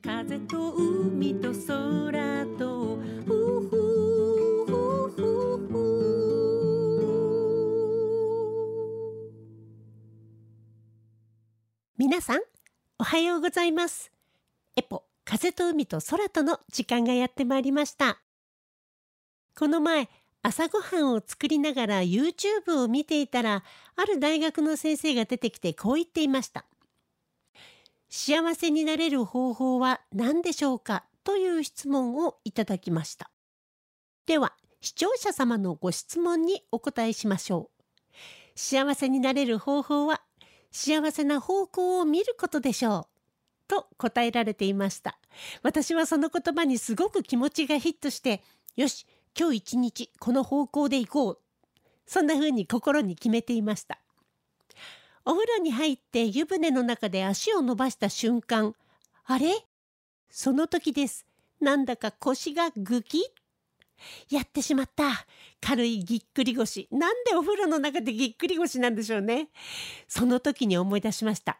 風と海と空と皆さんおはようございます。エポ風と海と空との時間がやってまいりました。この前朝ごはんを作りながら YouTube を見ていたらある大学の先生が出てきてこう言っていました。幸せになれる方法は何でしょうかという質問をいただきました。では視聴者様のご質問にお答えしましょう。幸せになれる方法は幸せな方向を見ることでしょうと答えられていました。私はその言葉にすごく気持ちがヒットしてよし今日一日この方向で行こう。そんな風に心に決めていました。お風呂に入って湯船の中で足を伸ばした瞬間あれ？その時です。なんだか腰がぐきやってしまった。軽いぎっくり腰。なんでお風呂の中でぎっくり腰なんでしょうね。その時に思い出しました。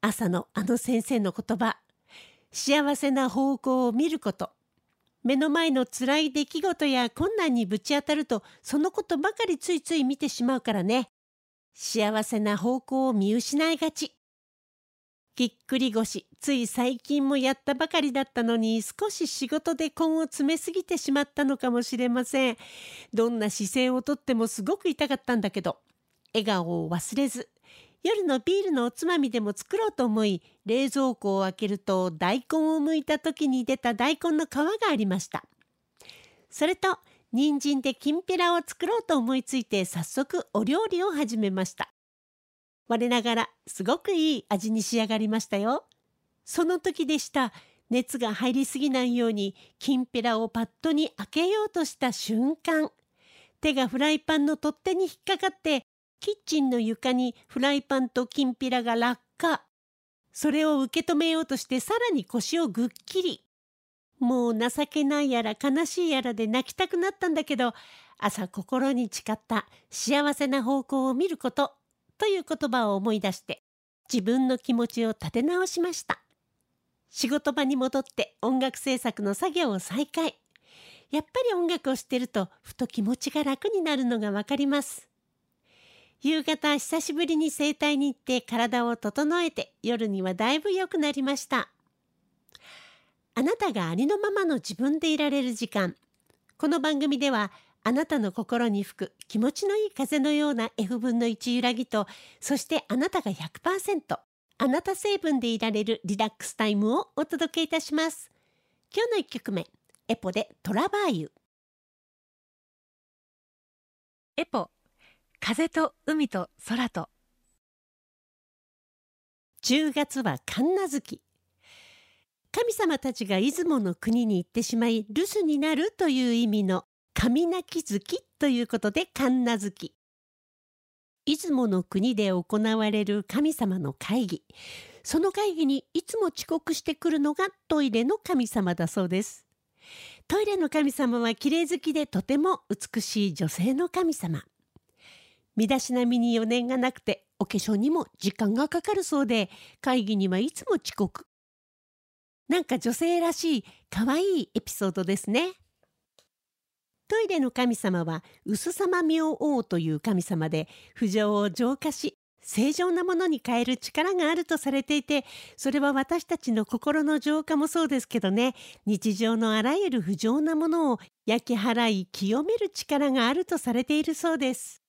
朝のあの先生の言葉。幸せな方向を見ること。目の前の辛い出来事や困難にぶち当たるとそのことばかりついつい見てしまうからね。幸せな方向を見失いがち。ぎっくり腰つい最近もやったばかりだったのに少し仕事で根を詰めすぎてしまったのかもしれません。どんな姿勢をとってもすごく痛かったんだけど笑顔を忘れず夜のビールのおつまみでも作ろうと思い冷蔵庫を開けると大根を剥いた時に出た大根の皮がありました。それと人参できんぴらを作ろうと思いついて早速お料理を始めました我ながらすごくいい味に仕上がりましたよ。その時でした。熱が入りすぎないようにきんぴらをパッドに開けようとした瞬間手がフライパンの取っ手に引っかかってキッチンの床にフライパンときんぴらが落下それを受け止めようとしてさらに腰をぐっきりもう情けないやら悲しいやらで泣きたくなったんだけど朝心に誓った幸せな方向を見ることという言葉を思い出して自分の気持ちを立て直しました。仕事場に戻って音楽制作の作業を再開。やっぱり音楽をしてるとふと気持ちが楽になるのがわかります。夕方久しぶりに整体に行って体を整えて夜にはだいぶ良くなりました。あなたがありのままの自分でいられる時間。この番組ではあなたの心に吹く気持ちのいい風のような F 分の1揺らぎとそしてあなたが100%あなた成分でいられるリラックスタイムをお届けいたします。今日の1曲目エポでトラバーユ。エポ風と海と空と。10月は神奈月神様たちが出雲の国に行ってしまい留守になるという意味の神泣き月ということで神奈月。出雲の国で行われる神様の会議。その会議にいつも遅刻してくるのがトイレの神様だそうです。トイレの神様は綺麗好きでとても美しい女性の神様。身だしなみに余念がなくてお化粧にも時間がかかるそうで会議にはいつも遅刻。なんか女性らしい可愛いエピソードですね。トイレの神様は薄様明王という神様で不浄を浄化し正常なものに変える力があるとされていてそれは私たちの心の浄化もそうですけどね。日常のあらゆる不浄なものを焼き払い清める力があるとされているそうです。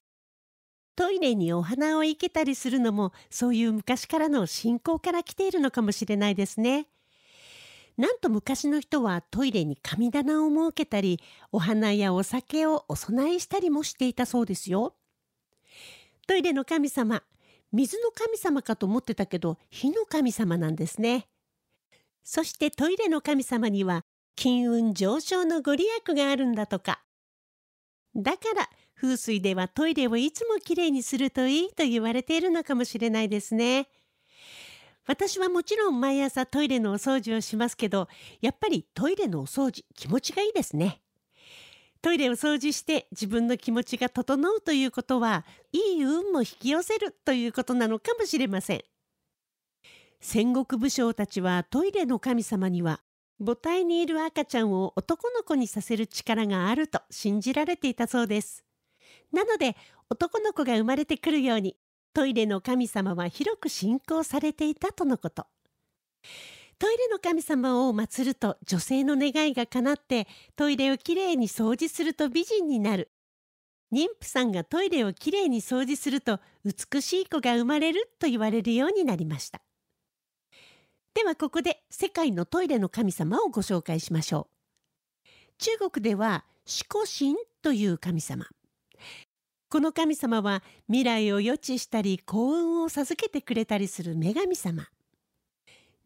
トイレにお花を生けたりするのもそういう昔からの信仰から来ているのかもしれないですね。なんと昔の人はトイレに神棚を設けたりお花やお酒をお供えしたりもしていたそうですよ。トイレの神様水の神様かと思ってたけど火の神様なんですね。そしてトイレの神様には金運上昇のご利益があるんだとか。だから風水ではトイレをいつもきれいにするといいと言われているのかもしれないですね。私はもちろん毎朝トイレのお掃除をしますけどやっぱりトイレのお掃除気持ちがいいですねトイレを掃除して自分の気持ちが整うということはいい運も引き寄せるということなのかもしれません戦国武将たちはトイレの神様には母体にいる赤ちゃんを男の子にさせる力があると信じられていたそうです。なので男の子が生まれてくるようにトイレの神様は広く信仰されていたとのこと。トイレの神様を祀ると女性の願いが叶ってトイレをきれいに掃除すると美人になる。妊婦さんがトイレをきれいに掃除すると美しい子が生まれると言われるようになりました。ではここで世界のトイレの神様をご紹介しましょう。中国では四股神という神様。この神様は未来を予知したり幸運を授けてくれたりする女神様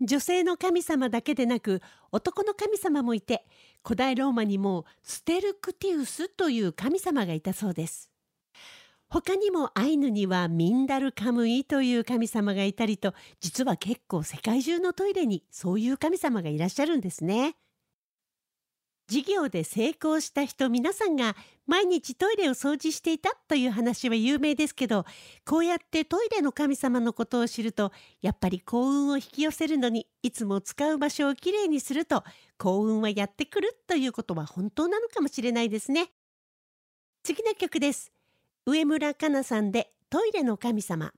女性の神様だけでなく男の神様もいて古代ローマにもステルクティウスという神様がいたそうです他にもアイヌにはミンダルカムイという神様がいたりと実は結構世界中のトイレにそういう神様がいらっしゃるんですね。事業で成功した人皆さんが毎日トイレを掃除していたという話は有名ですけどこうやってトイレの神様のことを知るとやっぱり幸運を引き寄せるのにいつも使う場所をきれいにすると幸運はやってくるということは本当なのかもしれないですね。次の曲です。上村かなさんでトイレの神様。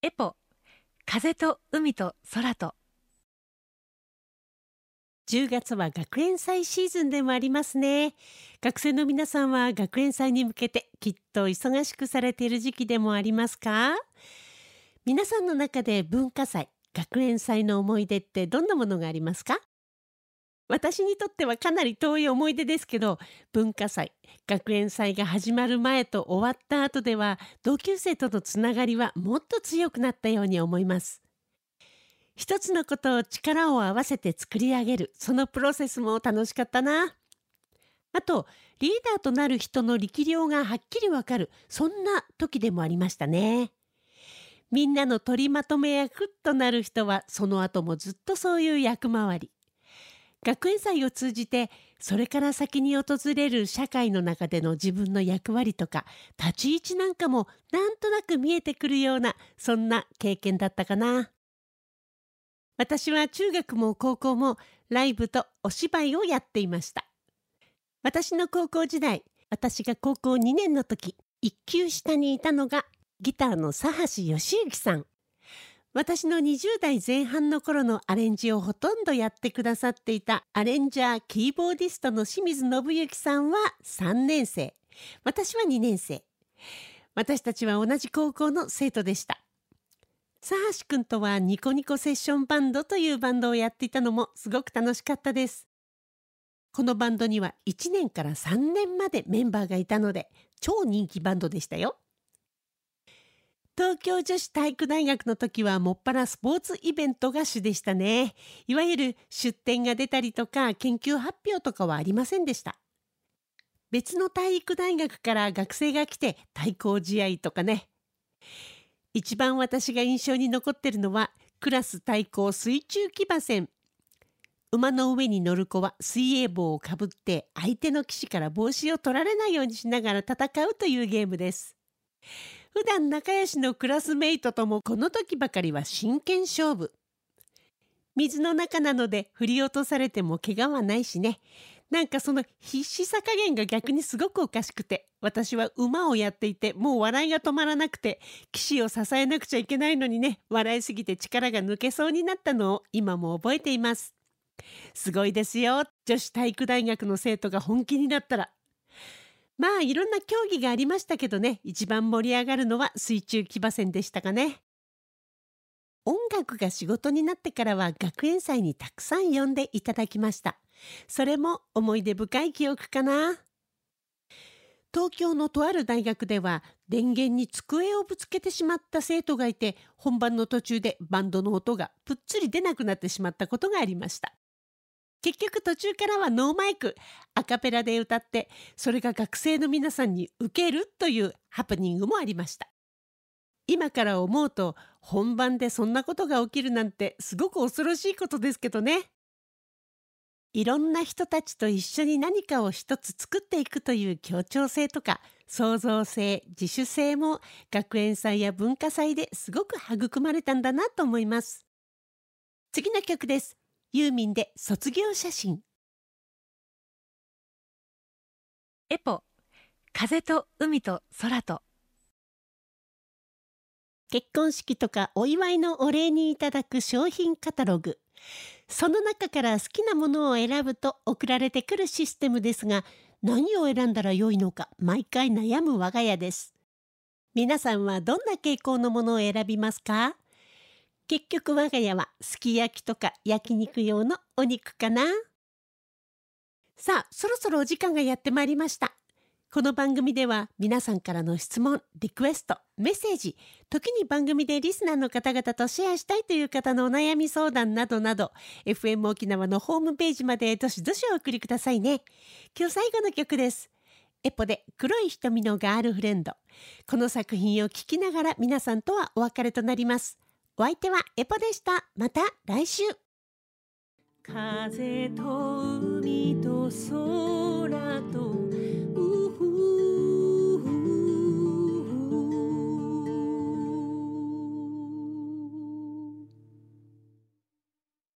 エポ風と海と空と。10月は学園祭シーズンでもありますね。学生の皆さんは学園祭に向けてきっと忙しくされている時期でもありますか？皆さんの中で文化祭学園祭の思い出ってどんなものがありますか？私にとってはかなり遠い思い出ですけど文化祭学園祭が始まる前と終わった後では同級生とのつながりはもっと強くなったように思います。一つのことを力を合わせて作り上げる。そのプロセスも楽しかったな。あとリーダーとなる人の力量がはっきりわかる。そんな時でもありましたね。みんなの取りまとめ役となる人はその後もずっとそういう役回り。学園祭を通じてそれから先に訪れる社会の中での自分の役割とか立ち位置なんかもなんとなく見えてくるようなそんな経験だったかな。私は中学も高校もライブとお芝居をやっていました。私の高校時代、私が高校2年の時、一級下にいたのがギターの佐橋義行さん。私の20代前半の頃のアレンジをほとんどやってくださっていたアレンジャーキーボーディストの清水信之さんは3年生。私は2年生。私たちは同じ高校の生徒でした。佐橋くんとはニコニコセッションバンドというバンドをやっていたのもすごく楽しかったです。このバンドには1年から3年までメンバーがいたので超人気バンドでしたよ。東京女子体育大学の時はもっぱらスポーツイベントが主でしたね。いわゆる出展が出たりとか研究発表とかはありませんでした。別の体育大学から学生が来て対抗試合とかね。一番私が印象に残ってるのはクラス対抗水中騎馬戦。馬の上に乗る子は水泳帽をかぶって相手の騎士から帽子を取られないようにしながら戦うというゲームです。普段仲良しのクラスメイトともこの時ばかりは真剣勝負。水の中なので振り落とされても怪我はないしね。なんかその必死さ加減が逆にすごくおかしくて私は馬をやっていてもう笑いが止まらなくて騎士を支えなくちゃいけないのにね笑いすぎて力が抜けそうになったのを今も覚えています。すごいですよ。女子体育大学の生徒が本気になったら。まあいろんな競技がありましたけどね一番盛り上がるのは水中騎馬戦でしたかね。音楽が仕事になってからは学園祭にたくさん呼んでいただきました。それも思い出深い記憶かな。東京のとある大学では電源に机をぶつけてしまった生徒がいて本番の途中でバンドの音がぷっつり出なくなってしまったことがありました。結局途中からはノーマイクアカペラで歌ってそれが学生の皆さんに受けるというハプニングもありました。今から思うと本番でそんなことが起きるなんてすごく恐ろしいことですけどね。いろんな人たちと一緒に何かを一つ作っていくという協調性とか創造性自主性も学園祭や文化祭ですごく育まれたんだなと思います。次の曲です。ユーミンで卒業写真。エポ風と海と空と。結婚式とかお祝いのお礼にいただく商品カタログ。その中から好きなものを選ぶと送られてくるシステムですが何を選んだらよいのか毎回悩む我が家です。皆さんはどんな傾向のものを選びますか？結局我が家はすき焼きとか焼肉用のお肉かな？さあそろそろお時間がやってまいりました。この番組では皆さんからの質問、リクエスト、メッセージ、時に番組でリスナーの方々とシェアしたいという方のお悩み相談などなど、FM 沖縄のホームページまでどしどしお送りくださいね。今日最後の曲です。エポで黒い瞳のガールフレンド。この作品を聴きながら皆さんとはお別れとなります。お相手はエポでした。また来週。風と海と空と Ooh.